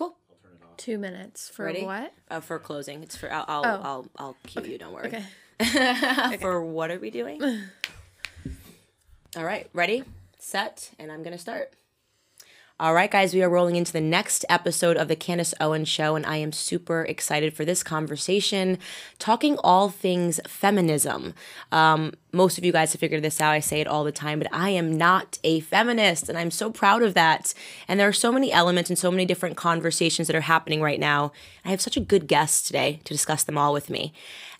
Cool. Two minutes for Ready? what? Uh, for closing, it's for I'll I'll, Oh. I'll I'll cue you. Don't worry. Okay. for what are we doing? All right, ready, set, and I'm gonna start. All right, guys, we are rolling into the next episode of the Candace Owen Show, and I am super excited for this conversation, talking all things feminism. Um, most of you guys have figured this out. I say it all the time, but I am not a feminist, and I'm so proud of that. And there are so many elements and so many different conversations that are happening right now. I have such a good guest today to discuss them all with me.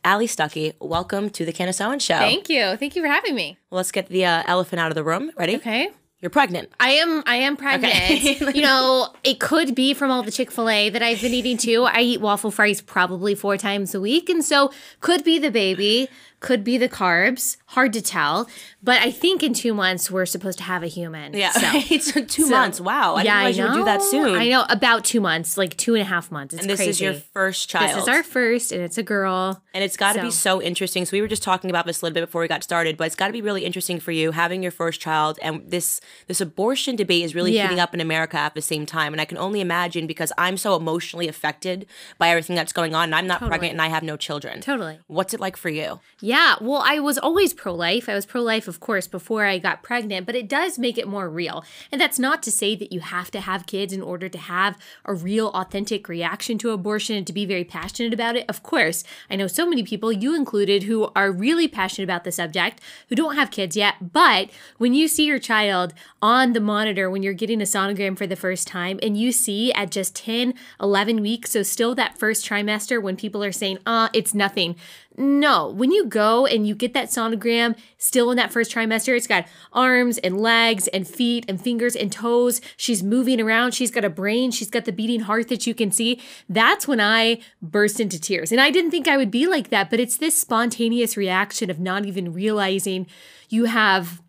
Allie Stuckey, welcome to the Candace Owen Show. Thank you. Thank you for having me. Well, let's get the uh, elephant out of the room. Ready? Okay. You're pregnant. I am I am pregnant. Okay. you know, it could be from all the Chick-fil-A that I've been eating too. I eat waffle fries probably four times a week. And so could be the baby, could be the carbs. Hard to tell. But I think in two months we're supposed to have a human. Yeah, So, it's two so- months. Wow, I yeah, didn't realize you would do that soon. I know. About two months, like two and a half months. It's And this crazy. is your first child. This is our first, and it's a girl. and it's got to be so- so interesting. So we were just talking about this a little bit before we got started, but it's got to be really interesting for you having your first child, and this this abortion debate is really Yeah. heating up in America at the same time. And I can only imagine because I'm so emotionally affected by everything that's going on, and I'm not pregnant and I have no children. Totally. What's it like for you? Yeah, well, I was always pro life. I was pro life, of course, before I got pregnant, but it does make it more real. And that's not to say that you have to have kids in order to have a real, authentic reaction to abortion and to be very passionate about it. Of course, I know so many people, you included, who are really passionate about the subject, who don't have kids yet. But when you see your child on the monitor when you're getting a sonogram for the first time, and you see at just 10, 11 weeks, so still that first trimester when people are saying, uh, it's nothing. No, when you go and you get that sonogram still in that first trimester, it's got arms and legs and feet and fingers and toes. She's moving around. She's got a brain. She's got the beating heart that you can see. That's when I burst into tears. And I didn't think I would be like that, but it's this spontaneous reaction of not even realizing you have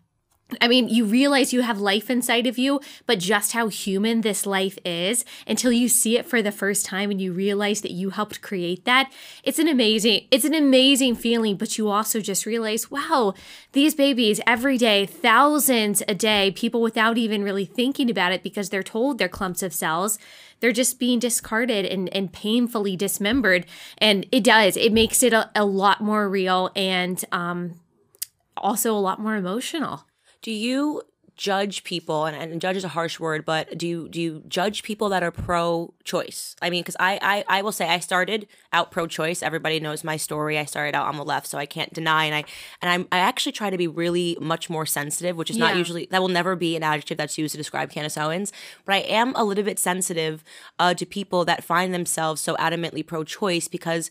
I mean, you realize you have life inside of you, but just how human this life is until you see it for the first time and you realize that you helped create that. It's an amazing, it's an amazing feeling, but you also just realize, wow, these babies every day, thousands a day, people without even really thinking about it because they're told they're clumps of cells. They're just being discarded and, and painfully dismembered. And it does, it makes it a, a lot more real and um, also a lot more emotional. Do you judge people and, and judge is a harsh word but do you do you judge people that are pro choice i mean because I, I i will say i started out pro choice everybody knows my story. I started out on the left so i can't deny and i and i'm i actually try to be really much more sensitive which is not usually that will never be an adjective that's used to describe candace owens but i am a little bit sensitive uh, to people that find themselves so adamantly pro choice because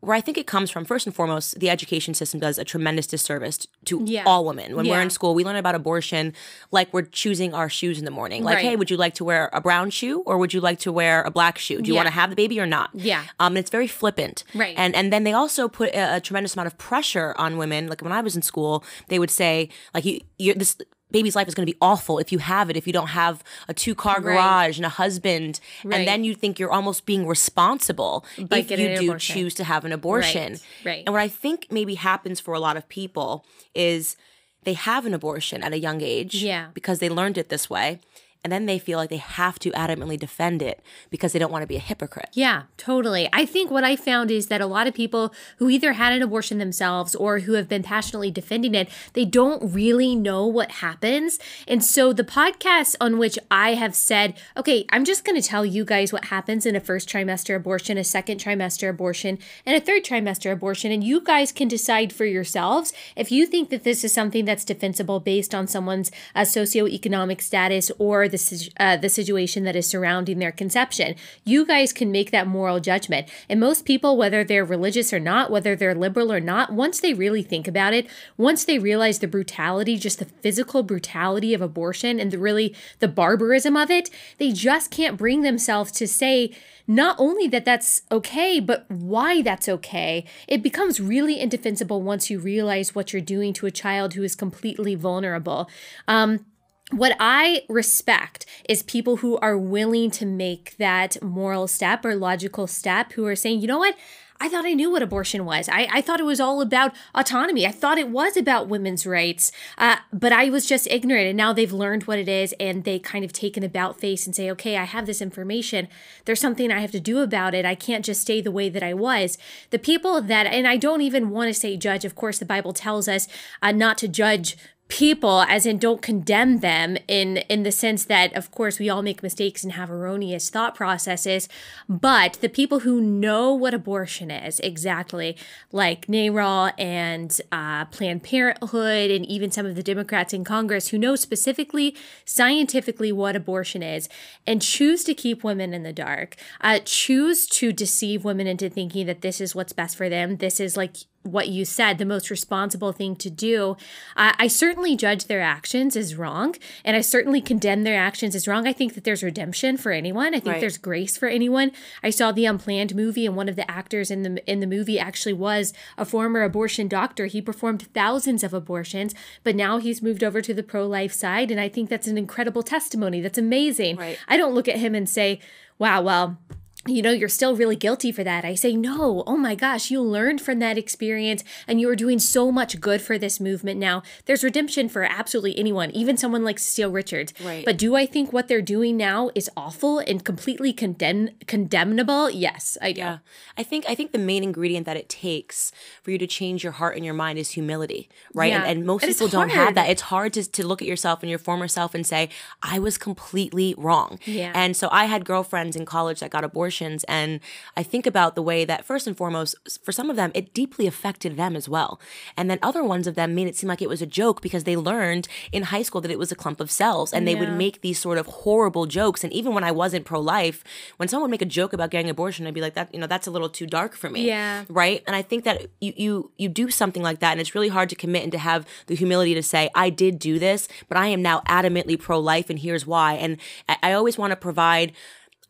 where I think it comes from, first and foremost, the education system does a tremendous disservice to Yeah. all women. When we're in school, we learn about abortion like we're choosing our shoes in the morning. Like, Right. hey, would you like to wear a brown shoe or would you like to wear a black shoe? Do you Yeah. want to have the baby or not? Yeah. Um, and it's very flippant. Right. And and then they also put a, a tremendous amount of pressure on women. Like when I was in school, they would say, like, you, you're this baby's life is going to be awful if you have it if you don't have a two car Right. garage and a husband Right. and then you think you're almost being responsible By if you do abortion. choose to have an abortion Right, right. and what I think maybe happens for a lot of people is they have an abortion at a young age Yeah. because they learned it this way. And then they feel like they have to adamantly defend it because they don't want to be a hypocrite. Yeah, totally. I think what I found is that a lot of people who either had an abortion themselves or who have been passionately defending it, they don't really know what happens. And so the podcast on which I have said, okay, I'm just going to tell you guys what happens in a first trimester abortion, a second trimester abortion, and a third trimester abortion. And you guys can decide for yourselves if you think that this is something that's defensible based on someone's uh, socioeconomic status or the, uh, the situation that is surrounding their conception. You guys can make that moral judgment. And most people, whether they're religious or not, whether they're liberal or not, once they really think about it, once they realize the brutality, just the physical brutality of abortion and the really the barbarism of it, they just can't bring themselves to say, not only that that's okay, but why that's okay. It becomes really indefensible once you realize what you're doing to a child who is completely vulnerable. Um, what I respect is people who are willing to make that moral step or logical step, who are saying, you know what? I thought I knew what abortion was. I, I thought it was all about autonomy. I thought it was about women's rights, uh, but I was just ignorant. And now they've learned what it is and they kind of take an about face and say, okay, I have this information. There's something I have to do about it. I can't just stay the way that I was. The people that, and I don't even want to say judge, of course, the Bible tells us uh, not to judge people as in don't condemn them in in the sense that of course we all make mistakes and have erroneous thought processes but the people who know what abortion is exactly like NARAL and uh, Planned Parenthood and even some of the Democrats in Congress who know specifically scientifically what abortion is and choose to keep women in the dark uh, choose to deceive women into thinking that this is what's best for them. This is like what you said, the most responsible thing to do. I, I, certainly judge their actions as wrong, and I certainly condemn their actions as wrong. I think that there's redemption for anyone. I think right. there's grace for anyone. I saw the Unplanned movie, and one of the actors in the in the movie actually was a former abortion doctor. He performed thousands of abortions, but now he's moved over to the pro life side, and I think that's an incredible testimony. That's amazing. Right. I don't look at him and say, "Wow, well." You know, you're still really guilty for that. I say, no, oh my gosh, you learned from that experience and you are doing so much good for this movement now. There's redemption for absolutely anyone, even someone like Cecile Richards. Right. But do I think what they're doing now is awful and completely condemn condemnable? Yes, I do. Yeah. I think I think the main ingredient that it takes for you to change your heart and your mind is humility, right? Yeah. And, and most and people don't have that. It's hard to, to look at yourself and your former self and say, I was completely wrong. Yeah. And so I had girlfriends in college that got abortions abortions. And I think about the way that, first and foremost, for some of them, it deeply affected them as well. And then other ones of them made it seem like it was a joke because they learned in high school that it was a clump of cells and they yeah. would make these sort of horrible jokes. And even when I wasn't pro life, when someone would make a joke about getting abortion, I'd be like, that, you know, that's a little too dark for me. Yeah. Right. And I think that you, you, you do something like that and it's really hard to commit and to have the humility to say, I did do this, but I am now adamantly pro life and here's why. And I, I always want to provide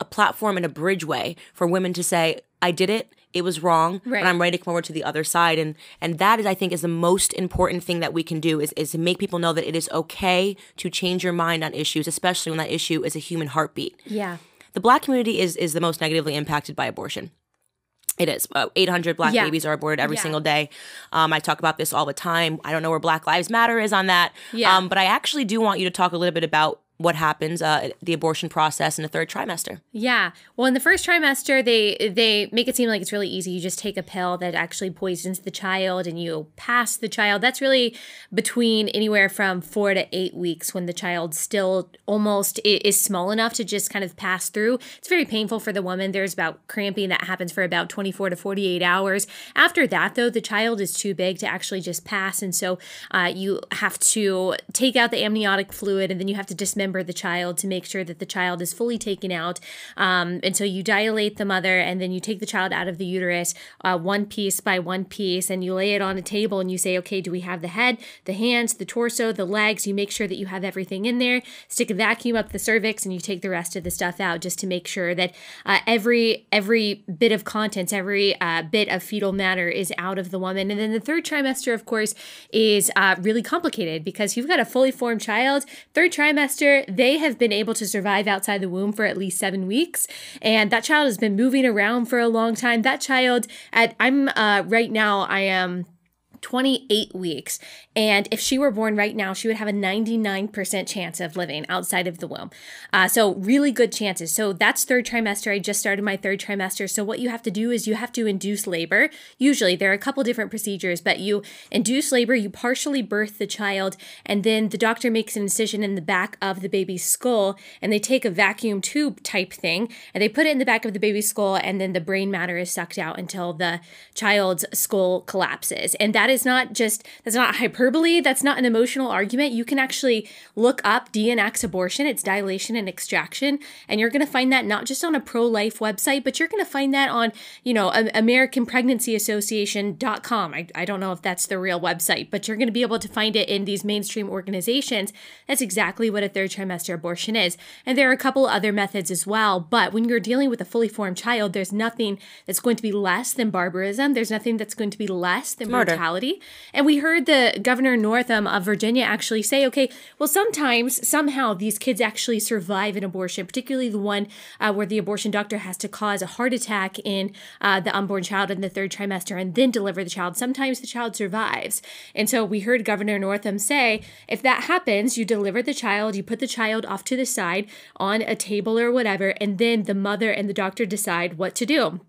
a platform and a bridgeway for women to say, I did it, it was wrong, right. but I'm ready to come over to the other side. And and that is I think is the most important thing that we can do is, is to make people know that it is okay to change your mind on issues, especially when that issue is a human heartbeat. Yeah. The black community is is the most negatively impacted by abortion. It is. Uh, 800 black yeah. babies are aborted every yeah. single day. Um, I talk about this all the time. I don't know where Black Lives Matter is on that. Yeah. Um, but I actually do want you to talk a little bit about what happens uh, the abortion process in the third trimester. Yeah. Well in the first trimester they they make it seem like it's really easy. You just take a pill that actually poisons the child and you pass the child. That's really between anywhere from four to eight weeks when the child still almost is small enough to just kind of pass through. It's very painful for the woman. There's about cramping that happens for about 24 to 48 hours. After that though the child is too big to actually just pass. And so uh, you have to take out the amniotic fluid and then you have to dismember the child to make sure that the child is fully taken out. Um, and so you dilate the mother and then you take the child out of the uterus uh, one piece by one piece and you lay it on a table and you say, okay, do we have the head, the hands, the torso, the legs? You make sure that you have everything in there. Stick a vacuum up the cervix and you take the rest of the stuff out just to make sure that uh, every every bit of contents, every uh, bit of fetal matter is out of the woman. And then the third trimester, of course, is uh, really complicated because you've got a fully formed child. Third trimester, they have been able to survive outside the womb for at least seven weeks. And that child has been moving around for a long time. That child, at I'm uh, right now, I am 28 weeks. And if she were born right now, she would have a 99% chance of living outside of the womb. Uh, so, really good chances. So, that's third trimester. I just started my third trimester. So, what you have to do is you have to induce labor. Usually, there are a couple different procedures, but you induce labor, you partially birth the child, and then the doctor makes an incision in the back of the baby's skull, and they take a vacuum tube type thing, and they put it in the back of the baby's skull, and then the brain matter is sucked out until the child's skull collapses. And that is not just, that's not hyperbole. That's not an emotional argument. You can actually look up D&X abortion, it's dilation and extraction. And you're going to find that not just on a pro life website, but you're going to find that on, you know, American Pregnancy Association.com. I, I don't know if that's the real website, but you're going to be able to find it in these mainstream organizations. That's exactly what a third trimester abortion is. And there are a couple other methods as well. But when you're dealing with a fully formed child, there's nothing that's going to be less than barbarism. There's nothing that's going to be less than Murder. Equality. And we heard the Governor Northam of Virginia actually say, okay, well, sometimes, somehow, these kids actually survive an abortion, particularly the one uh, where the abortion doctor has to cause a heart attack in uh, the unborn child in the third trimester and then deliver the child. Sometimes the child survives. And so we heard Governor Northam say, if that happens, you deliver the child, you put the child off to the side on a table or whatever, and then the mother and the doctor decide what to do.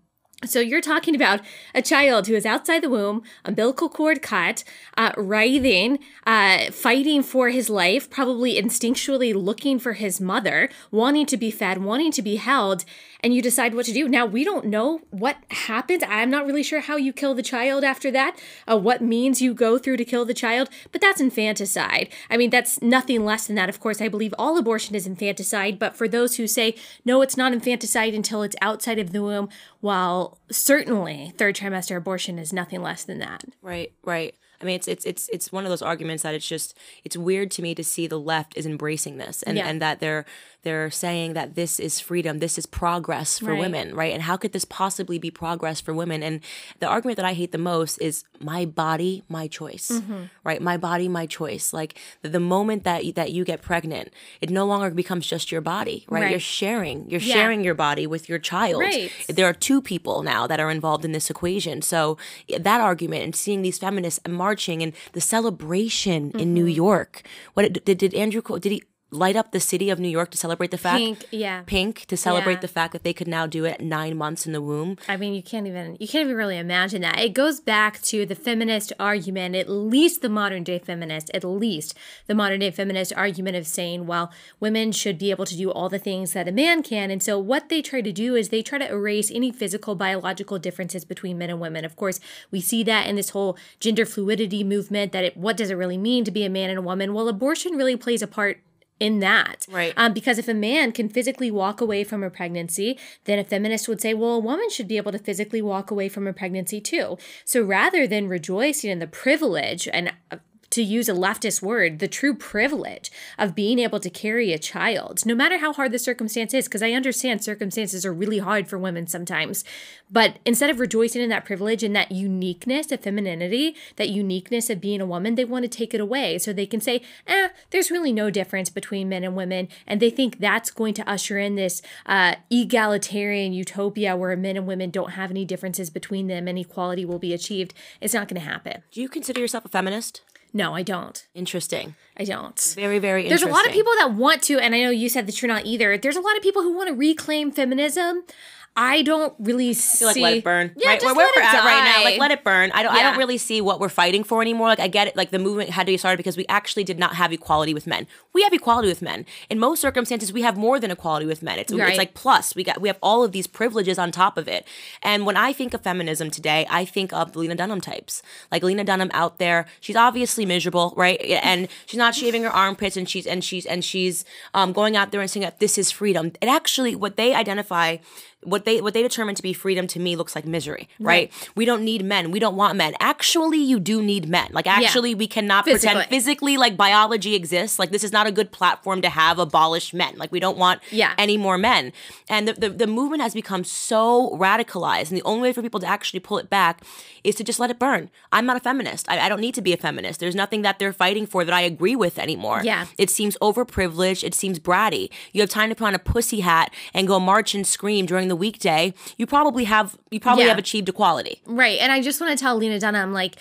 So you're talking about a child who is outside the womb, umbilical cord cut, uh, writhing, uh, fighting for his life, probably instinctually looking for his mother, wanting to be fed, wanting to be held, and you decide what to do. Now we don't know what happened. I'm not really sure how you kill the child after that, uh, what means you go through to kill the child, but that's infanticide. I mean, that's nothing less than that. Of course, I believe all abortion is infanticide, but for those who say no, it's not infanticide until it's outside of the womb, while certainly third trimester abortion is nothing less than that. Right, right. I mean, it's it's it's it's one of those arguments that it's just it's weird to me to see the left is embracing this and Yeah. and that they're they're saying that this is freedom, this is progress for Right. women, right? And how could this possibly be progress for women? And the argument that I hate the most is my body, my choice, Mm-hmm. right? My body, my choice. Like the, the moment that you, that you get pregnant, it no longer becomes just your body, right? Right. You're sharing, you're Yeah. sharing your body with your child. Right. There are two people now that are involved in this equation. So that argument and seeing these feminists marching and the celebration in New Mm-hmm. York. What did, did Andrew did he light up the city of New York to celebrate the fact Pink, yeah. pink to celebrate Yeah. the fact that they could now do it nine months in the womb. I mean, you can't even you can't even really imagine that. It goes back to the feminist argument, at least the modern day feminist, at least the modern day feminist argument of saying, well, women should be able to do all the things that a man can. And so what they try to do is they try to erase any physical biological differences between men and women. Of course, we see that in this whole gender fluidity movement that it, what does it really mean to be a man and a woman? Well, abortion really plays a part in that. Right. Um, because if a man can physically walk away from a pregnancy, then a feminist would say, well, a woman should be able to physically walk away from a pregnancy too. So rather than rejoicing in the privilege and uh, to use a leftist word, the true privilege of being able to carry a child, no matter how hard the circumstance is, because I understand circumstances are really hard for women sometimes. But instead of rejoicing in that privilege and that uniqueness of femininity, that uniqueness of being a woman, they want to take it away so they can say, eh, there's really no difference between men and women. And they think that's going to usher in this uh, egalitarian utopia where men and women don't have any differences between them and equality will be achieved. It's not going to happen. Do you consider yourself a feminist? No, I don't. Interesting. I don't. Very, very interesting. There's a lot of people that want to, and I know you said that you're not either. There's a lot of people who want to reclaim feminism. I don't really see. like let it burn. Yeah, right just where let we're at right now. Like let it burn. I don't. I don't really see what we're fighting for anymore. Like I get it. Like the movement had to be started because we actually did not have equality with men. We have equality with men. In most circumstances, we have more than equality with men. It's Right. it's like plus. We got we have all of these privileges on top of it. And when I think of feminism today, I think of the Lena Dunham types. Like Lena Dunham out there, she's obviously miserable, right? And she's not shaving her armpits, and she's and she's and she's um, going out there and saying that this is freedom. It actually what they identify what they what they determine to be freedom to me looks like misery, right? We don't need men. We don't want men. Actually, you do need men. Like actually, we cannot pretend Physically. physically like biology exists. Like this is not a good platform to have abolish men. Like we don't want Yeah. any more men. And the, the the movement has become so radicalized, and the only way for people to actually pull it back is to just let it burn. I'm not a feminist. I, I don't need to be a feminist. There's nothing that they're fighting for that I agree with anymore. Yeah. It seems overprivileged. It seems bratty. You have time to put on a pussy hat and go march and scream during the weekday. You probably have you probably Yeah. have achieved equality. Right. And I just want to tell Lena Dunham, like,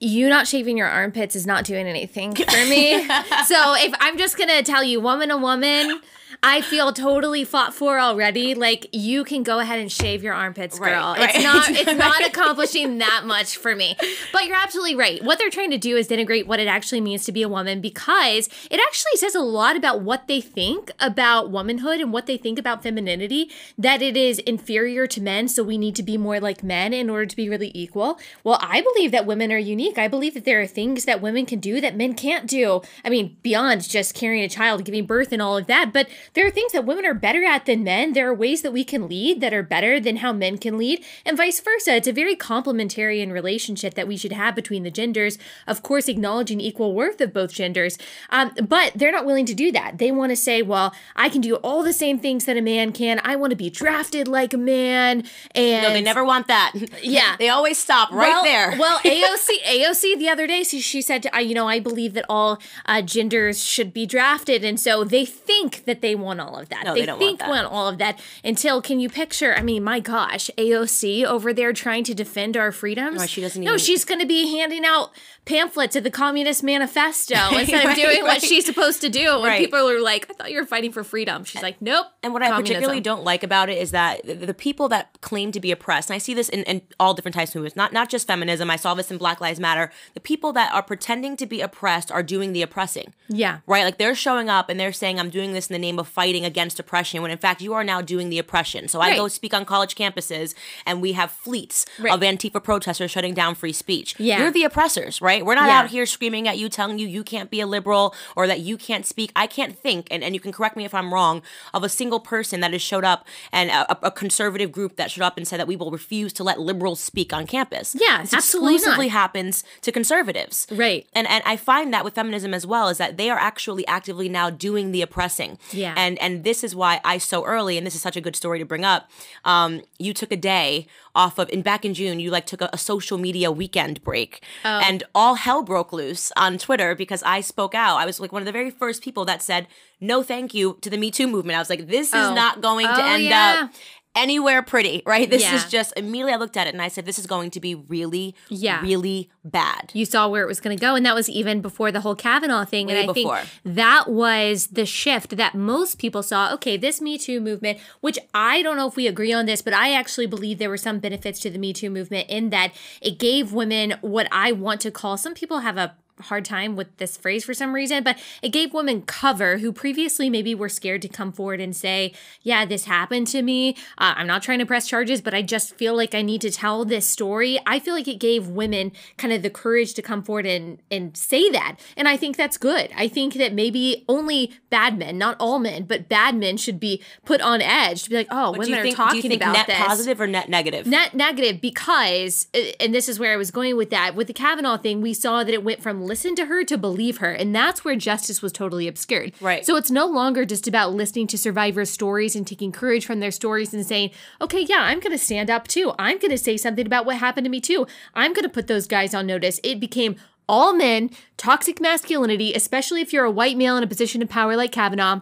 you not shaving your armpits is not doing anything for me. so if I'm just gonna tell you, woman to woman, I feel totally fought for already. Like you can go ahead and shave your armpits, girl. Right, It's not it's not accomplishing that much for me. But you're absolutely right. What they're trying to do is denigrate what it actually means to be a woman because it actually says a lot about what they think about womanhood and what they think about femininity, that it is inferior to men, so we need to be more like men in order to be really equal. Well, I believe that women are unique. I believe that there are things that women can do that men can't do. I mean, beyond just carrying a child, giving birth, and all of that. But there are things that women are better at than men. There are ways that we can lead that are better than how men can lead, and vice versa. It's a very complementarian relationship that we should have between the genders. Of course, acknowledging equal worth of both genders. Um, but they're not willing to do that. They want to say, well, I can do all the same things that a man can. I want to be drafted like a man. And No, they never want that. Yeah. they always stop right well, there. well, AOC, AOC the other day, she, she said, I, you know, I believe that all uh, genders should be drafted, and so they think that they want all of that. No, they, they don't want think that. want all of that. Until, can you picture? I mean, my gosh, AOC over there trying to defend our freedoms. No, she doesn't No, even- she's going to be handing out pamphlets of the Communist Manifesto instead of Right, doing what she's supposed to do. When Right. people are like, I thought you were fighting for freedom. She's like, Nope. And what I particularly don't like about it is that the, the people that claim to be oppressed, and I see this in, in all different types of movements, not not just feminism. I saw this in Black Lives Matter. The people that are pretending to be oppressed are doing the oppressing. Yeah. Right? Like they're showing up and they're saying, I'm doing this in the name of fighting against oppression, when in fact you are now doing the oppression. So I go speak on college campuses and we have fleets Right. of Antifa protesters shutting down free speech. Yeah. You're the oppressors, right? We're not Yeah. out here screaming at you, telling you you can't be a liberal or that you can't speak. I can't think, and, and you can correct me if I'm wrong, of a single person that has showed up and a, a conservative group that showed up and said that we will refuse to let liberals speak on campus. Yeah, This absolutely exclusively not. happens to conservatives. Right. And and I find that with feminism as well is that they are actually actively now doing the oppressing. Yeah. And and this is why I so early, and this is such a good story to bring up. Um, you took a day off of, and back in June, you like took a, a social media weekend break, Oh. and all hell broke loose on Twitter because I spoke out. I was like one of the very first people that said no, thank you to the Me Too movement. I was like, this is Oh. not going to Oh, end yeah. up anywhere pretty, right? This Yeah. is just immediately I looked at it and I said, this is going to be really, Yeah. really bad. you saw where it was going to go and that was even before the whole kavanaugh thing Way and i before. think that was the shift that most people saw okay this me too movement which i don't know if we agree on this but i actually believe there were some benefits to the me too movement in that it gave women what i want to call some people have a hard time with this phrase for some reason, but it gave women cover who previously maybe were scared to come forward and say, Yeah, this happened to me. Uh, I'm not trying to press charges, but I just feel like I need to tell this story. I feel like it gave women kind of the courage to come forward and, and say that. And I think that's good. I think that maybe only bad men, not all men, but bad men should be put on edge to be like, Oh, women you are think, talking do you think about net this positive or net negative? net negative because uh, and this is where i was going with that with the kavanaugh thing we saw that it went from listen to her to believe her and that's where justice was totally obscured Right. so it's no longer just about listening to survivors stories and taking courage from their stories and saying okay yeah i'm going to stand up too i'm going to say something about what happened to me too i'm going to put those guys on notice it became all men toxic masculinity especially if you're a white male in a position of power like kavanaugh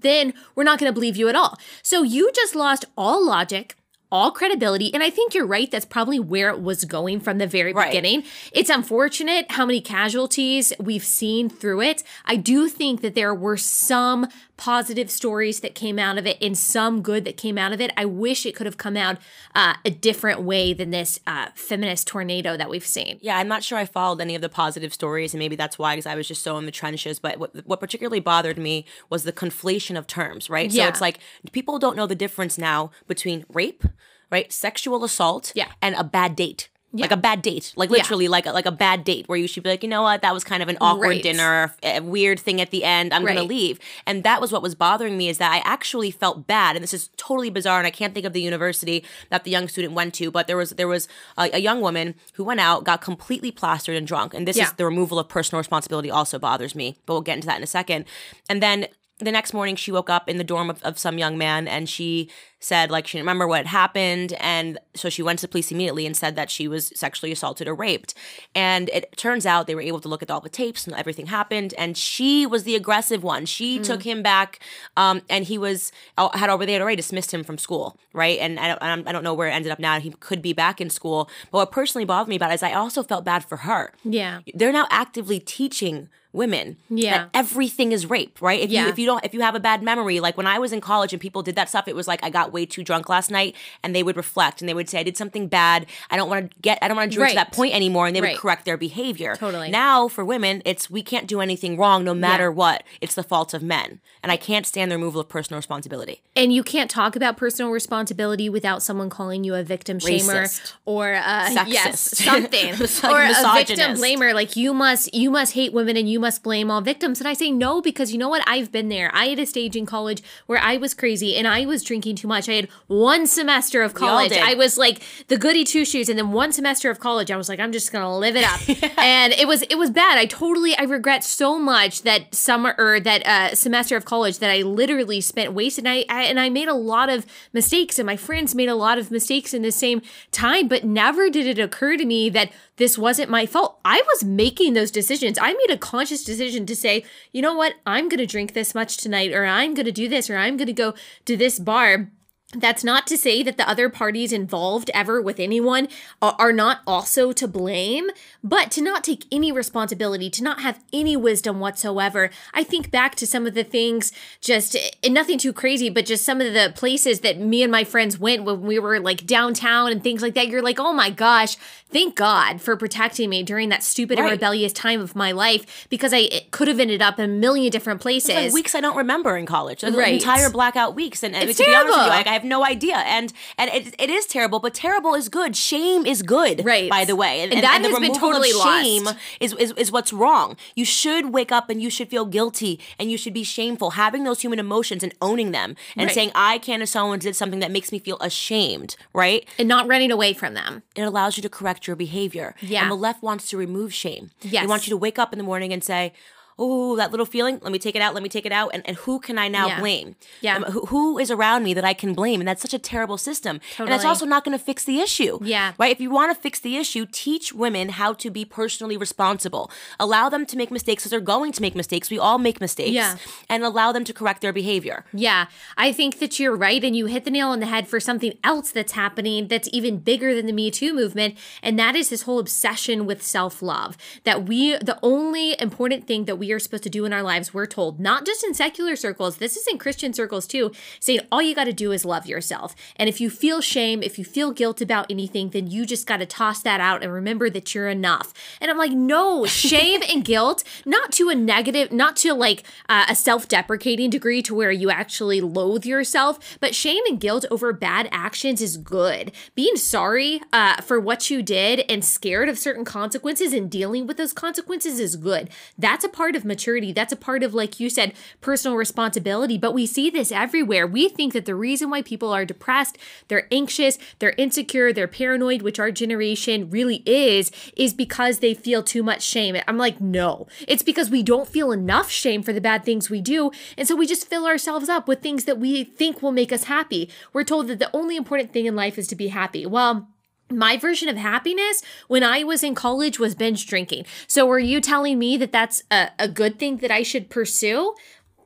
then we're not going to believe you at all. So you just lost all logic, all credibility. And I think you're right. That's probably where it was going from the very Right. beginning. It's unfortunate how many casualties we've seen through it. I do think that there were some positive stories that came out of it and some good that came out of it. I wish it could have come out uh, a different way than this uh, feminist tornado that we've seen. yeah, I'm not sure I followed any of the positive stories, and maybe that's why, because I was just so in the trenches. But what, what particularly bothered me was the conflation of terms, right? Yeah. So it's like people don't know the difference now between rape, right, sexual assault, Yeah. and a bad date. Like a bad date, like literally, like a, like a bad date, where you should be like, you know what, that was kind of an awkward Right. dinner, a weird thing at the end. I'm gonna leave, and that was what was bothering me is that I actually felt bad, and this is totally bizarre, and I can't think of the university that the young student went to, but there was there was a, a young woman who went out, got completely plastered and drunk, and this Yeah. is the removal of personal responsibility also bothers me, but we'll get into that in a second, and then. The next morning, she woke up in the dorm of, of some young man, and she said like she didn't remember what had happened, and so she went to the police immediately and said that she was sexually assaulted or raped. And it turns out they were able to look at all the tapes and everything happened, and she was the aggressive one. She took him back, um, and he was uh, had already had already dismissed him from school, right? And I don't, I don't- I don't know where it ended up now. He could be back in school, but what personally bothered me about it is I also felt bad for her. Yeah. They're now actively teaching women Yeah. that everything is rape, right? If Yeah. you if you don't if you have a bad memory, like when I was in college and people did that stuff, it was like I got got way too drunk last night and they would reflect and they would say, I did something bad. I don't want to get, I don't want to drink to that point anymore. And they Right. would correct their behavior. Totally. Now for women, it's we can't do anything wrong no matter what. It's the fault of men. And I can't stand the removal of personal responsibility. And you can't talk about personal responsibility without someone calling you a victim shamer Racist. or uh, Sexist. yes, something like or a victim blamer. Like you must you must hate women and you must blame all victims. And I say no because you know what? I've been there. I had a stage in college where I was crazy and I was drinking too much. I had one semester of college. I was like the goody two shoes, and then one semester of college, I was like, I'm just gonna live it up. and it was it was bad. I totally I regret so much that summer or that uh, semester of college that I literally spent wasted. And I, I and I made a lot of mistakes, and my friends made a lot of mistakes in the same time. But never did it occur to me that this wasn't my fault. I was making those decisions. I made a conscious decision to say, you know what, I'm gonna drink this much tonight, or I'm gonna do this, or I'm gonna go to this bar. That's not to say that the other parties involved ever with anyone are are not also to blame, but to not take any responsibility, to not have any wisdom whatsoever. I think back to some of the things, just and nothing too crazy, but just some of the places that me and my friends went when we were like downtown and things like that. You're like, oh my gosh, thank God for protecting me during that stupid and rebellious time of my life because I it could have ended up in a million different places. Like weeks I don't remember in college. Right. Entire blackout weeks. And, and It's to be honest with you, like, I have no idea. And and it, it is terrible, but terrible is good. Shame is good. Right. By the way. And that the has been removal of totally shame lost. is, is is what's wrong. You should wake up and you should feel guilty and you should be shameful. Having those human emotions and owning them and Right. saying, I Candace Owens did something that makes me feel ashamed, right? and not running away from them. it allows you to correct your behavior. Yeah. And the left wants to remove shame. Yes. They want you to wake up in the morning and say, Oh, that little feeling, let me take it out, let me take it out. And, and who can I now Yeah. blame? Yeah. Um, who, who is around me that I can blame? And that's such a terrible system. Totally. And that's also not going to fix the issue. Yeah. Right? If you want to fix the issue, teach women how to be personally responsible. Allow them to make mistakes because they're going to make mistakes. We all make mistakes. Yeah. And allow them to correct their behavior. Yeah, I think that you're right, and you hit the nail on the head for something else that's happening that's even bigger than the Me Too movement, and that is this whole obsession with self love. That we, the only important thing that we are supposed to do in our lives, we're told, not just in secular circles, this is in Christian circles too, saying all you got to do is love yourself. And if you feel shame, if you feel guilt about anything, then you just got to toss that out and remember that you're enough. And I'm like, no, shame and guilt, not to a negative, not to like uh, a self deprecating degree to where you actually loathe yourself, but shame and guilt over bad actions is good. Being sorry uh, for what you did and scared of certain consequences and dealing with those consequences is good. That's a part of maturity. That's a part of, like you said, personal responsibility. But we see this everywhere. We think that the reason why people are depressed, they're anxious, they're insecure, they're paranoid, which our generation really is, is because they feel too much shame. I'm like, no, it's because we don't feel enough shame for the bad things we do. And so we just fill ourselves up with things that we think will make us happy. We're told that the only important thing in life is to be happy. Well, my version of happiness when I was in college was binge drinking. So, were you telling me that that's a, a good thing that I should pursue?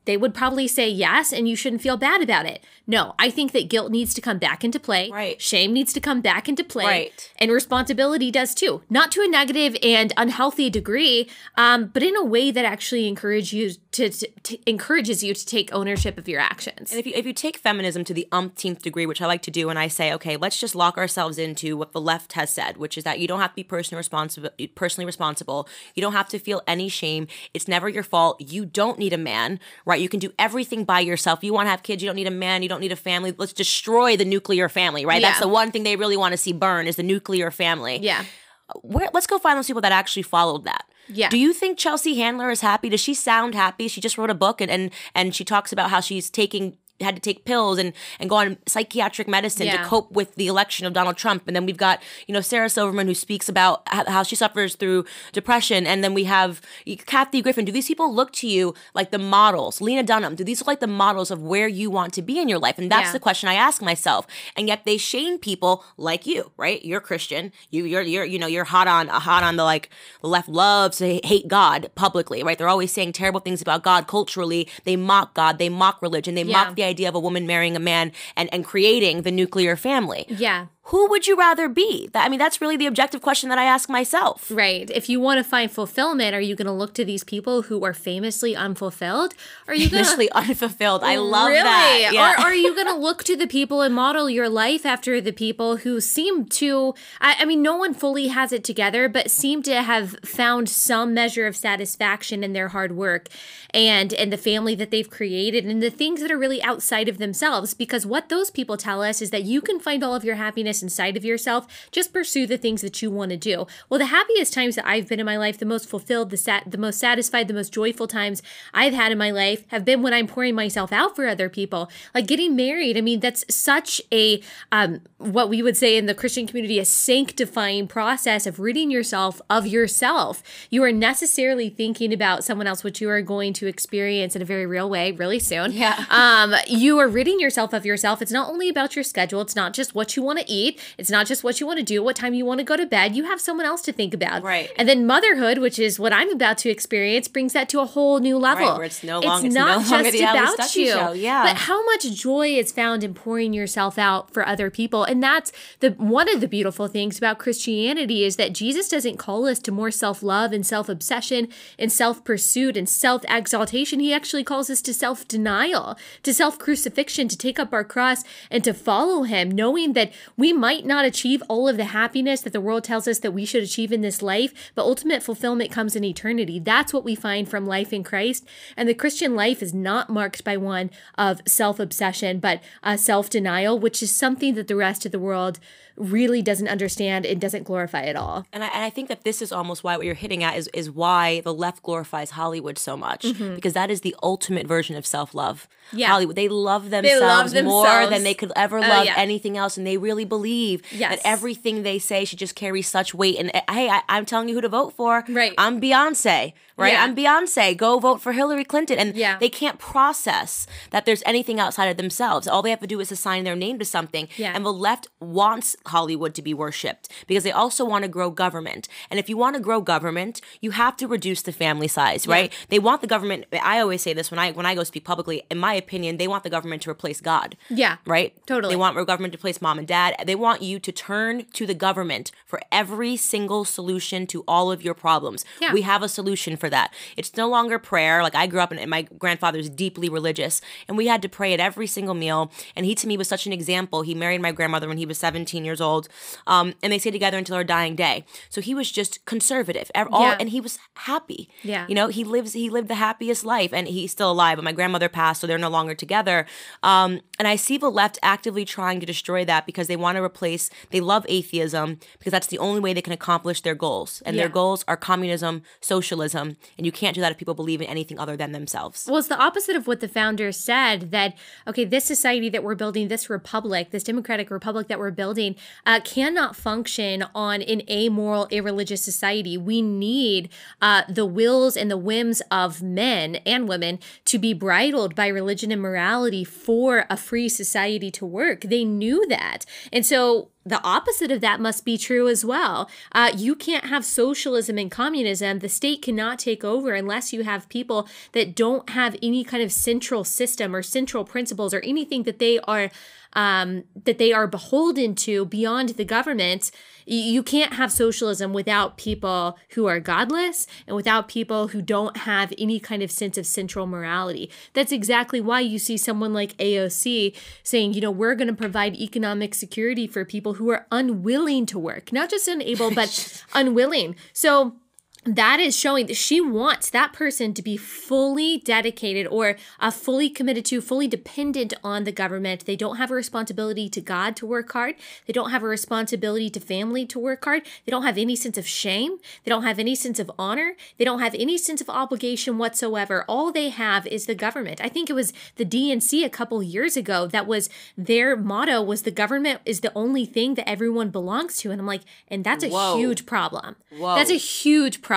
They would probably say yes, and you shouldn't feel bad about it. No, I think that guilt needs to come back into play. Right. Shame needs to come back into play. Right. And responsibility does too. Not to a negative and unhealthy degree, um, but in a way that actually encourage you to, to, to- encourages you to take ownership of your actions. And if you if you take feminism to the umpteenth degree, which I like to do, and I say, okay, let's just lock ourselves into what the left has said, which is that you don't have to be personally responsible. Personally responsible. You don't have to feel any shame. It's never your fault. You don't need a man, right? You can do everything by yourself. You want to have kids. You don't need a man. You don't need a family. Let's destroy the nuclear family, right? That's the one thing they really want to see burn is the nuclear family. yeah. Uh, where, let's go find those people that actually followed that. Yeah. Do you think Chelsea Handler is happy? Does she sound happy? She just wrote a book and and, and she talks about how she's taking had to take pills and and go on psychiatric medicine to cope with the election of Donald Trump. And then we've got you know Sarah Silverman who speaks about how, how she suffers through depression. And then we have Kathy Griffin. Do these people look to you like the models? Lena Dunham. Do these look like the models of where you want to be in your life? And that's Yeah. the question I ask myself. And yet they shame people like you, right? You're Christian. You you're you're you know you're hot on hot on the like the left loves to hate God publicly, right? They're always saying terrible things about God culturally. They mock God. They mock religion. They Yeah. mock the idea of a woman marrying a man and and creating the nuclear family. Yeah. Who would you rather be? I mean, that's really the objective question that I ask myself. Right. If you want to find fulfillment, are you going to look to these people who are famously unfulfilled? Are you going Famously unfulfilled. I love really? that. Yeah. Or, or are you going to look to the people and model your life after the people who seem to, I, I mean, no one fully has it together, but seem to have found some measure of satisfaction in their hard work and and the family that they've created and the things that are really outside of themselves because what those people tell us is that you can find all of your happiness inside of yourself just pursue the things that you want to do well the happiest times that i've been in my life the most fulfilled the sat the most satisfied the most joyful times i've had in my life have been when i'm pouring myself out for other people like getting married i mean that's such a um, what we would say in the christian community a sanctifying process of ridding yourself of yourself you are necessarily thinking about someone else which you are going to experience in a very real way really soon Yeah. um, you are ridding yourself of yourself. It's not only about your schedule. It's not just what you want to eat. It's not just what you want to do, what time you want to go to bed. You have someone else to think about. Right. And then motherhood, which is what I'm about to experience, brings that to a whole new level. Right, where it's no long- it's not no longer just about you. show, yeah. But how much joy is found in pouring yourself out for other people. And that's the one of the beautiful things about Christianity is that Jesus doesn't call us to more self-love and self-obsession and self-pursuit and self-exaltation. He actually calls us to self-denial, to self-crucifixion, to take up our cross and to follow him, knowing that we might not achieve all of the happiness that the world tells us that we should achieve in this life, but ultimate fulfillment comes in eternity. That's what we find from life in Christ. And the Christian life is not marked by one of self-obsession, but uh, self-denial, which is something that the rest of the world really doesn't understand and doesn't glorify at all. And I, and I think that this is almost why what you're hitting at is, is why the left glorifies Hollywood so much because that is the ultimate version of self love. Mm-hmm. Yeah. Hollywood, they love themselves, love more than they could ever love yeah. anything else, and they really believe Yes. that everything they say should just carry such weight. And uh, hey, I, I'm telling you who to vote for. Right. I'm Beyonce. Right. Yeah. I'm Beyonce. Go vote for Hillary Clinton. And Yeah. they can't process that there's anything outside of themselves. All they have to do is assign their name to something. Yeah. And the left wants Hollywood to be worshipped because they also want to grow government. And if you want to grow government, you have to reduce the family size, right? They want the government. I always say this when I when I go speak publicly. In my opinion, they want the government to replace God. Yeah. Right. Totally. They want the government to replace mom and dad. They want you to turn to the government for every single solution to all of your problems. Yeah. We have a solution for that. It's no longer prayer. Like I grew up and my grandfather's deeply religious, and we had to pray at every single meal. And he to me was such an example. He married my grandmother when he was 17 years old, um, and they stayed together until her dying day. So he was just conservative. All, Yeah. and he was happy. Yeah. You know, he lives. He lived the happiest life, and he's still alive. But my grandmother passed, so they're no longer together. Um, and I see the left actively trying to destroy that because they want to replace. They love atheism because that's the only way they can accomplish their goals, and their goals are communism, socialism, and you can't do that if people believe in anything other than themselves. Well, it's the opposite of what the founders said that, okay, this society that we're building, this republic, this democratic republic that we're building, uh, cannot function on an amoral, irreligious society. We need uh, the wills and the whims of men and women to be bridled by religion and morality for a free society to work. They knew that. And so, the opposite of that must be true as well. Uh, you can't have socialism and communism. The state cannot take over unless you have people that don't have any kind of central system or central principles or anything that they are um, that they are beholden to beyond the government. You can't have socialism without people who are godless and without people who don't have any kind of sense of central morality. That's exactly why you see someone like AOC saying, you know, we're going to provide economic security for people who are unwilling to work, not just unable, but unwilling. So, that is showing that she wants that person to be fully dedicated or uh, fully committed to, fully dependent on the government. They don't have a responsibility to God to work hard. They don't have a responsibility to family to work hard. They don't have any sense of shame. They don't have any sense of honor. They don't have any sense of obligation whatsoever. All they have is the government. I think it was the DNC a couple years ago that was their motto was the government is the only thing that everyone belongs to. And I'm like, and that's a Whoa. huge problem. Whoa. That's a huge problem.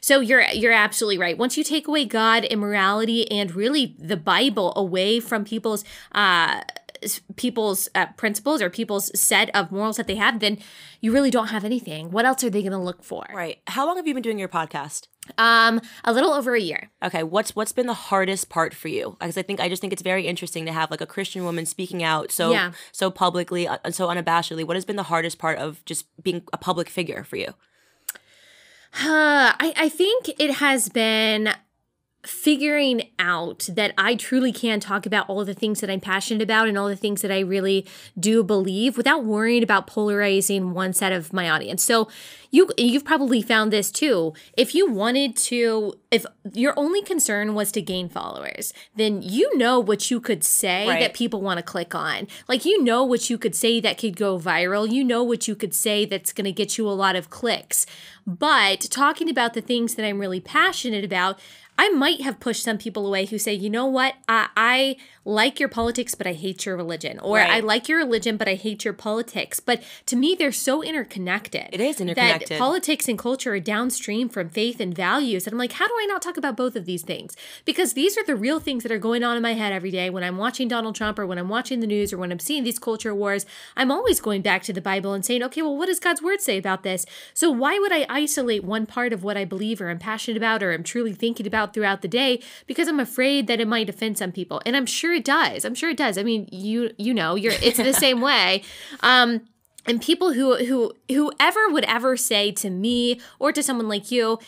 So you're you're absolutely right. Once you take away God immorality, and really the Bible away from people's uh people's uh, principles or people's set of morals that they have, then you really don't have anything. What else are they going to look for? Right. How long have you been doing your podcast? Um, a little over a year. Okay, what's what's been the hardest part for you? Because I think I just think it's very interesting to have like a Christian woman speaking out so Yeah. so publicly, uh, so unabashedly. What has been the hardest part of just being a public figure for you? Uh, I, I think it has been figuring out that I truly can talk about all the things that I'm passionate about and all the things that I really do believe without worrying about polarizing one set of my audience. So you you've probably found this too. If you wanted to if your only concern was to gain followers, then you know what you could say Right. that people want to click on. Like you know what you could say that could go viral. You know what you could say that's going to get you a lot of clicks. But talking about the things that I'm really passionate about, I might have pushed some people away who say, you know what, I, I like your politics, but I hate your religion. Or Right. I like your religion, but I hate your politics. But to me, they're so interconnected. It is That interconnected. politics and culture are downstream from faith and values. And I'm like, how do I not talk about both of these things? Because these are the real things that are going on in my head every day when I'm watching Donald Trump or when I'm watching the news or when I'm seeing these culture wars. I'm always going back to the Bible and saying, okay, well, what does God's word say about this? So why would I isolate one part of what I believe or I'm passionate about or I'm truly thinking about throughout the day? Because I'm afraid that it might offend some people. And I'm sure it does. I'm sure it does. I mean, you you know, you're it's the same way. Um and people who who whoever would ever say to me or to someone like you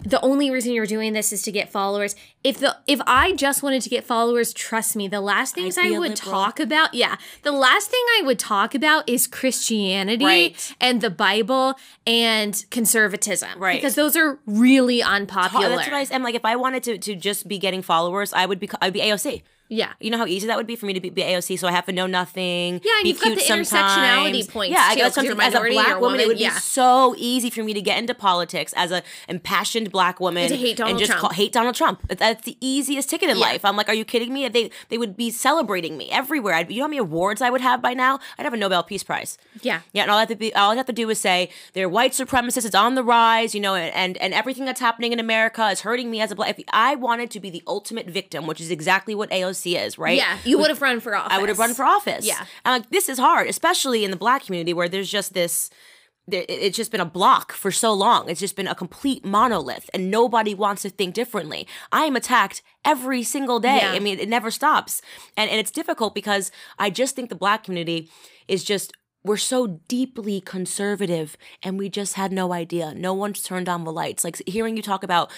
the only reason you're doing this is to get followers if the if i just wanted to get followers trust me the last things i would liberal. talk about yeah the last thing i would talk about is christianity Right. and the bible and conservatism Right. because those are really unpopular that's what I am like. If I wanted to to just be getting followers, I would be I'd be AOC. Yeah You know how easy that would be for me to be, be AOC, so I have to know nothing. Yeah, and you've got the sometimes. intersectionality points, Yeah, I too, got 'cause you're something as a black or woman. It woman, would be so easy for me to get into politics as a impassioned black woman And to hate Donald just Trump. call, hate Donald Trump. That's the easiest ticket in Yeah. life. I'm like, are you kidding me? They they would be celebrating me everywhere. I'd, you know how many awards I would have by now? I'd have a Nobel Peace Prize. Yeah. Yeah, and all I have to be, all I have to do is say they're white supremacists. It's on the rise, you know, and and, and everything that's happening in America is hurting me as a black. If I wanted to be the ultimate victim, which is exactly what AOC is, right? yeah you would have run for office I would have run for office. Yeah. I'm like, this is hard, especially in the black community where there's just this. It's just been a block for so long. It's just been a complete monolith, and nobody wants to think differently. I am attacked every single day. Yeah. I mean, it never stops, and and it's difficult because I just think the black community is just we're so deeply conservative and we just had no idea. No one's turned on the lights. Like hearing you talk about,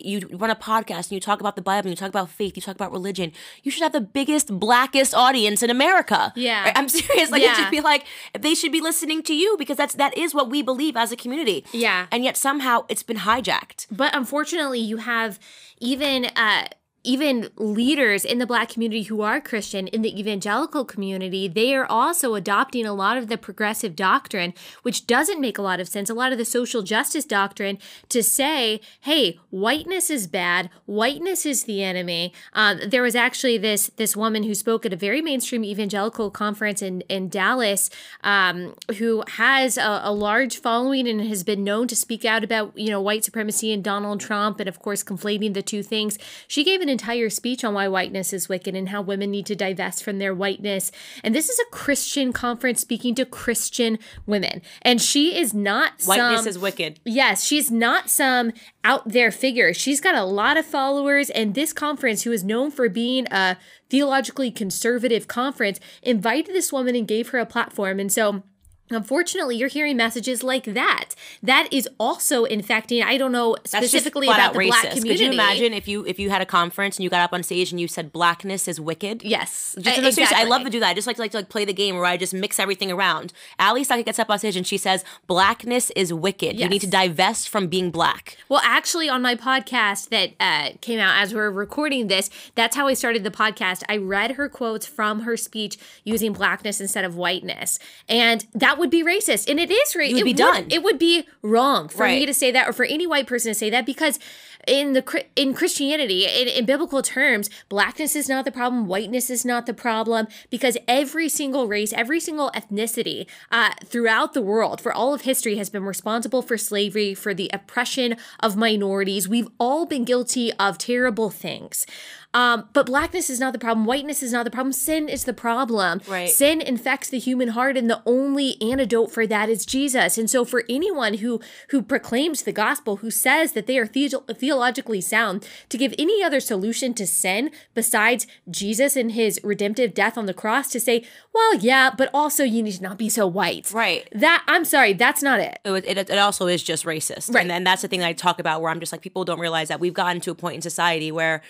you run a podcast and you talk about the Bible, and you talk about faith, you talk about religion. You should have the biggest, blackest audience in America. Yeah. I'm serious. Like it should be like they should be listening to you because that's that is what we believe as a community. Yeah. And yet somehow it's been hijacked. But unfortunately, you have even uh, even leaders in the black community who are Christian in the evangelical community. They are also adopting a lot of the progressive doctrine, which doesn't make a lot of sense. A lot of the social justice doctrine to say, "Hey, whiteness is bad. Whiteness is the enemy." Um, there was actually this this woman who spoke at a very mainstream evangelical conference in in Dallas, um, who has a, a large following and has been known to speak out about you know white supremacy and Donald Trump, and of course conflating the two things. She gave an entire speech on why whiteness is wicked and how women need to divest from their whiteness. And this is a Christian conference speaking to Christian women, and she is not Whiteness some, is wicked. Yes, she's not some out there figure. She's got a lot of followers, and this conference, who is known for being a theologically conservative conference, invited this woman and gave her a platform. And so, Unfortunately, you're hearing messages like that. That is also infecting. I don't know specifically about out the black community. Could you imagine if you if you had a conference and you got up on stage and you said blackness is wicked? Yes, Just, uh, no, seriously, I love to do that. I just like to, like to like play the game where I just mix everything around. Allie Stuckey gets up on stage and she says, "Blackness is wicked. You need to divest from being black." Well, actually, on my podcast that uh, came out as we are recording this, that's how I started the podcast. I read her quotes from her speech using blackness instead of whiteness, and that would be racist, and it is racist. You would it be done. It would be wrong for me to say that, or for any white person to say that, because in the in Christianity, in, in biblical terms, blackness is not the problem, whiteness is not the problem, because every single race, every single ethnicity uh, throughout the world, for all of history, has been responsible for slavery, for the oppression of minorities. We've all been guilty of terrible things. Um, but blackness is not the problem. Whiteness is not the problem. Sin is the problem. Right. Sin infects the human heart, and the only antidote for that is Jesus. And so for anyone who who proclaims the gospel, who says that they are the- theologically sound, to give any other solution to sin besides Jesus and his redemptive death on the cross to say, well, yeah, but also you need to not be so white. Right. That I'm sorry, that's not it. it, it, it also is just racist. Right. And then that's the thing that I talk about where I'm just like, people don't realize that we've gotten to a point in society where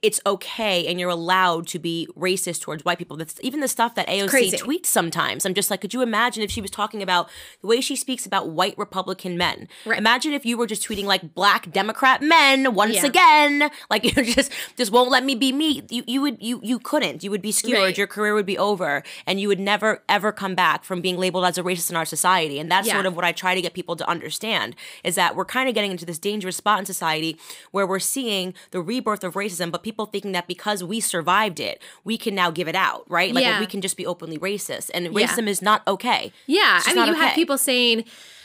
it's okay and you're allowed to be racist towards white people. That's even the stuff that AOC crazy. tweets sometimes. I'm just like, could you imagine if she was talking about the way she speaks about white Republican men? Right. Imagine if you were just tweeting like black Democrat men once Yeah. again, like you just just won't let me be me. You you would you you couldn't. You would be skewered. Right. Your career would be over, and you would never ever come back from being labeled as a racist in our society. And that's Yeah. sort of what I try to get people to understand is that we're kind of getting into this dangerous spot in society where we're seeing the rebirth of racism, but people thinking that because we survived it, we can now give it out, right? Like Yeah. we can just be openly racist, and Yeah. racism is not okay. Yeah, I mean, you have people saying,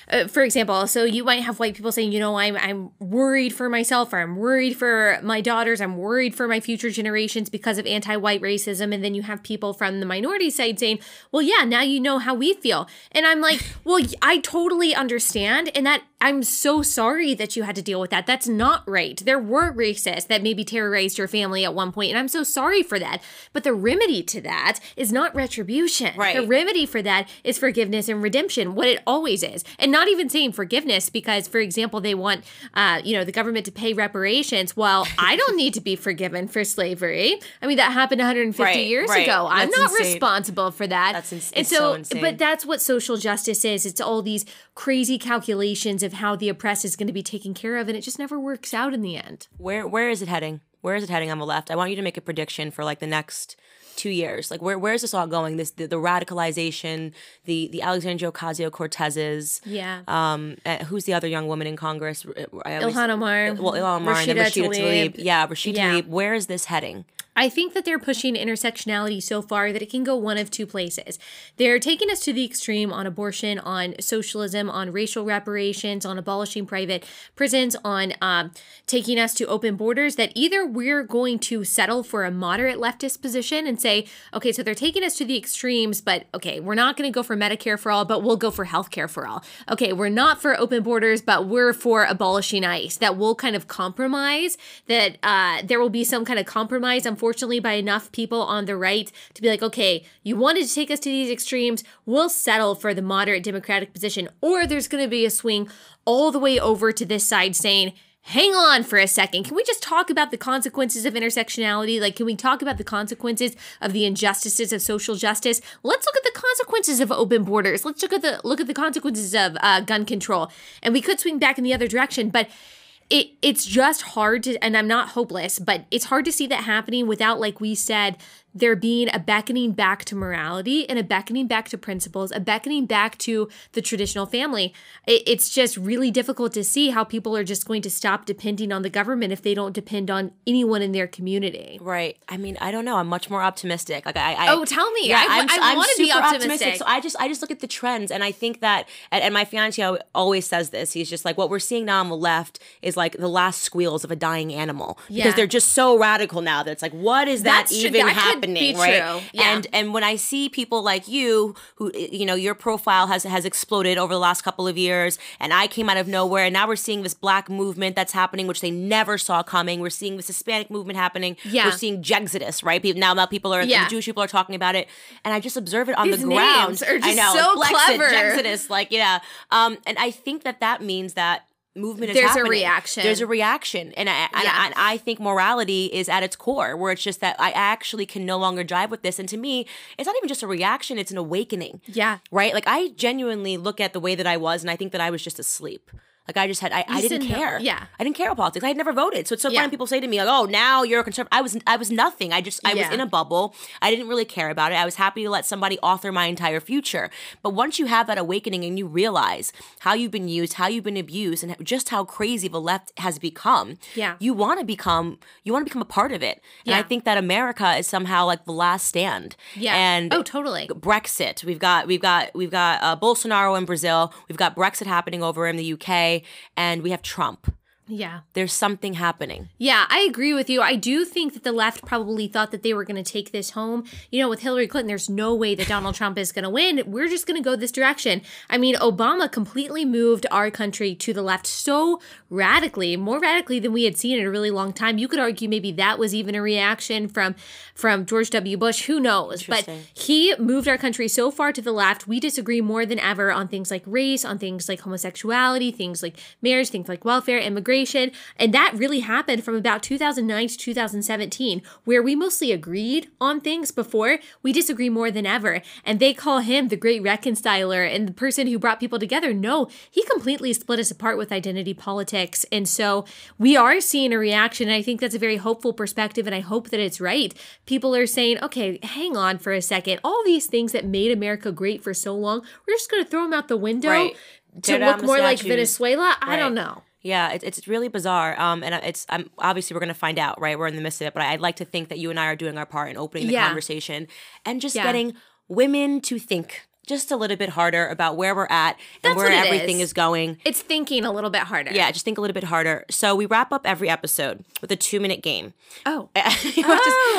uh, for example, so you might have white people saying, you know, I'm I'm worried for myself, or I'm worried for my daughters, I'm worried for my future generations because of anti-white racism, and then you have people from the minority side saying, well, yeah, now you know how we feel, and I'm like, well, I totally understand, and that I'm so sorry that you had to deal with that. That's not right. There were racists that maybe terrorized your family at one point, and I'm so sorry for that. But the remedy to that is not retribution. Right. The remedy for that is forgiveness and redemption, what it always is. And not even saying forgiveness because, for example, they want, uh, you know, the government to pay reparations. Well, I don't need to be forgiven for slavery. I mean, that happened 150 Right, years right. ago. I'm not insane. responsible for that. That's ins- and it's so, so insane. but that's what social justice is. It's all these crazy calculations of how the oppressed is going to be taken care of, and it just never works out in the end. Where where is it heading? Where is it heading on the left? I want you to make a prediction for like the next two years. Like where where is this all going? This the, the radicalization, the the Alexandria Ocasio Cortezes. Yeah. Um, uh, who's the other young woman in Congress? I always- Ilhan Omar, Well, Ilhan Omar and then Rashida Rashida Tlaib. Tlaib. Yeah, Rashida Yeah. Tlaib. Where is this heading? I think that they're pushing intersectionality so far that it can go one of two places. They're taking us to the extreme on abortion, on socialism, on racial reparations, on abolishing private prisons, on um, taking us to open borders. That either we're going to settle for a moderate leftist position and say, okay, so they're taking us to the extremes, but okay, we're not going to go for Medicare for all, but we'll go for healthcare for all. Okay, we're not for open borders, but we're for abolishing ICE. That will kind of compromise, that uh, there will be some kind of compromise, by enough people on the right to be like, okay, you wanted to take us to these extremes, we'll settle for the moderate Democratic position. Or there's going to be a swing all the way over to this side saying, hang on for a second. Can we just talk about the consequences of intersectionality? Like, can we talk about the consequences of the injustices of social justice? Let's look at the consequences of open borders. Let's look at the look at the consequences of uh, gun control. And we could swing back in the other direction, but it it's just hard to and I'm not hopeless, but it's hard to see that happening without like we said there being a beckoning back to morality and a beckoning back to principles, a beckoning back to the traditional family. It's just really difficult to see how people are just going to stop depending on the government if they don't depend on anyone in their community. Right. I mean, I don't know. I'm much more optimistic. Like I, I Oh, tell me. I- I'm, I I'm wanna be super optimistic. So I just, I just look at the trends, and I think that, and, and my fiance always says this. He's just like, what we're seeing now on the left is like the last squeals of a dying animal Yeah. because they're just so radical now that it's like, what is that That's true. even That could happening? be right. true. Yeah. And and when I see people like you, who you know, your profile has has exploded over the last couple of years, and I came out of nowhere, and now we're seeing this black movement that's happening, which they never saw coming. We're seeing this Hispanic movement happening. Yeah. We're seeing Jexodus, right? People, now, now people are Yeah. the Jewish people are talking about it, and I just observe it on These the ground. are I know, so Blexit, clever. Jexodus, like yeah. Um, and I think that that means that movement is There's a reaction. There's a reaction, and I, and, Yeah. and I think morality is at its core, where it's just that I actually can no longer jive with this. And to me, it's not even just a reaction; it's an awakening. Yeah. Right? Like I genuinely look at the way that I was, and I think that I was just asleep. Like I just had, I, I didn't didn't know- care. yeah. I didn't care about politics. I had never voted, so it's so Yeah. funny people say to me like, "Oh, now you're a conservative." I was, I was nothing. I just, I was in a bubble. I didn't really care about it. I was happy to let somebody author my entire future. But once you have that awakening and you realize how you've been used, how you've been abused, and just how crazy the left has become, Yeah. you want to become, you want to become a part of it. And I think that America is somehow like the last stand. Yeah. And oh, totally. Brexit. We've got we've got we've got uh, Bolsonaro in Brazil. We've got Brexit happening over in the UK, and we have Trump. Yeah. There's something happening. Yeah, I agree with you. I do think that the left probably thought that they were going to take this home. You know, with Hillary Clinton, there's no way that Donald Trump is going to win. We're just going to go this direction. I mean, Obama completely moved our country to the left so radically, more radically than we had seen in a really long time. You could argue maybe that was even a reaction from from George W. Bush. Who knows? But he moved our country so far to the left. We disagree more than ever on things like race, on things like homosexuality, things like marriage, things like welfare, immigration and that really happened from about 2009 to 2017, where we mostly agreed on things before. We disagree more than ever. And they call him the great reconciler and the person who brought people together. No, he completely split us apart with identity politics. And so we are seeing a reaction. And I think that's a very hopeful perspective. And I hope that it's right. People are saying, okay, hang on for a second. All these things that made America great for so long, we're just going to throw them out the window. Right. To look more like. Venezuela, I Right. don't know. Yeah, it's it's really bizarre. Um, and it's I'm obviously we're gonna find out, right? We're in the midst of it, but I'd like to think that you and I are doing our part in opening the Yeah. conversation and just Yeah. getting women to think just a little bit harder about where we're at and where everything is. is going. It's thinking a little bit harder. Yeah, just think a little bit harder. So we wrap up every episode with a two minute game. Oh.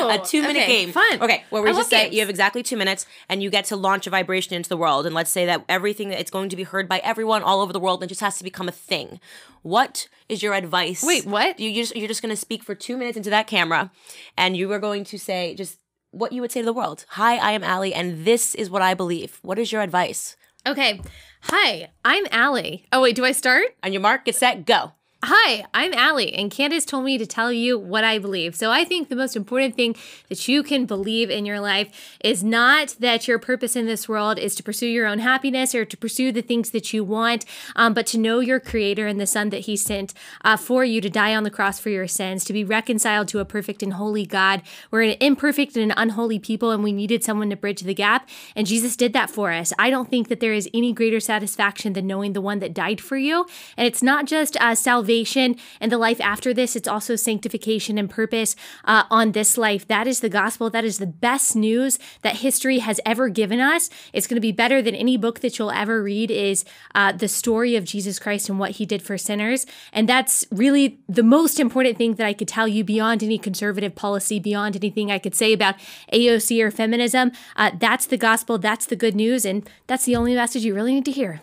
Oh, a two minute okay, game. fun. Okay, where we I just say games. you have exactly two minutes and you get to launch a vibration into the world. And let's say that everything that it's going to be heard by everyone all over the world and it just has to become a thing. What is your advice? Wait, what? You just you're just gonna speak for two minutes into that camera and you are going to say just what you would say to the world. Hi, I am Allie, and this is what I believe. What is your advice? Okay. Hi, I'm Allie. Oh, wait, do I start? On your mark, get set, go. Hi, I'm Allie, and Candace told me to tell you what I believe. So I think the most important thing that you can believe in your life is not that your purpose in this world is to pursue your own happiness or to pursue the things that you want, um, but to know your Creator and the Son that He sent uh, for you to die on the cross for your sins, to be reconciled to a perfect and holy God. We're an imperfect and an unholy people, and we needed someone to bridge the gap, and Jesus did that for us. I don't think that there is any greater satisfaction than knowing the one that died for you, and it's not just uh, salvation and the life after this, it's also sanctification and purpose uh, on this life. That is the gospel. That is the best news that history has ever given us. It's going to be better than any book that you'll ever read is uh, the story of Jesus Christ and what he did for sinners. And that's really the most important thing that I could tell you beyond any conservative policy, beyond anything I could say about AOC or feminism. Uh, that's the gospel. That's the good news. And that's the only message you really need to hear.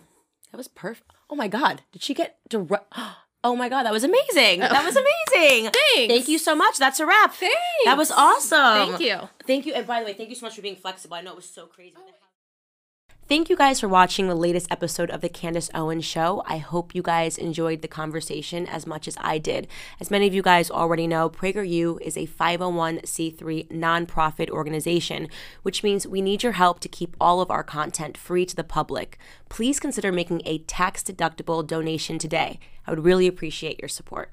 That was perfect. Oh my god, did she get direct? Oh my god, that was amazing. That was amazing. Thanks. Thank you so much. That's a wrap. Thanks. That was awesome. Thank you. Thank you. And by the way, thank you so much for being flexible. I know it was so crazy. Oh, Thank you guys for watching the latest episode of the Candace Owens Show. I hope you guys enjoyed the conversation as much as I did. As many of you guys already know, PragerU is a 501c3 nonprofit organization, which means we need your help to keep all of our content free to the public. Please consider making a tax deductible donation today. I would really appreciate your support.